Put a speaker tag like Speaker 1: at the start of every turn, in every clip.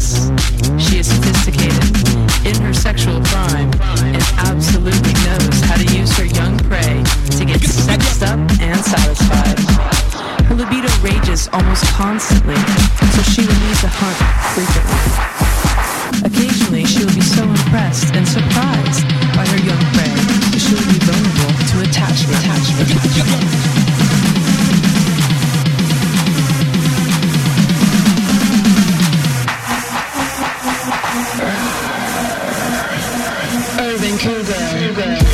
Speaker 1: sex. She is sophisticated in her sexual prime and absolutely knows how to use her young prey to get sexed up and satisfied. Her libido rages almost constantly, so she will need to hunt frequently. Occasionally, she will be so impressed and surprised by her young prey that she will be vulnerable to attachment. attachment, attachment.
Speaker 2: Vancouver. Vancouver.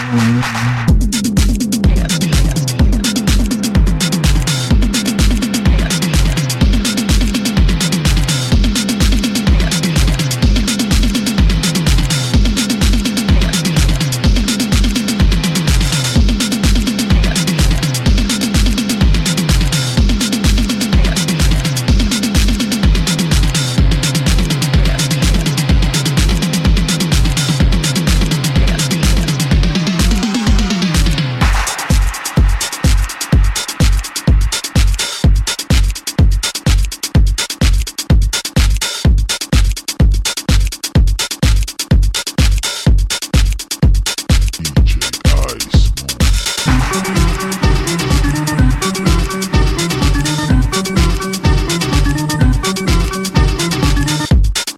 Speaker 2: Mm-hmm.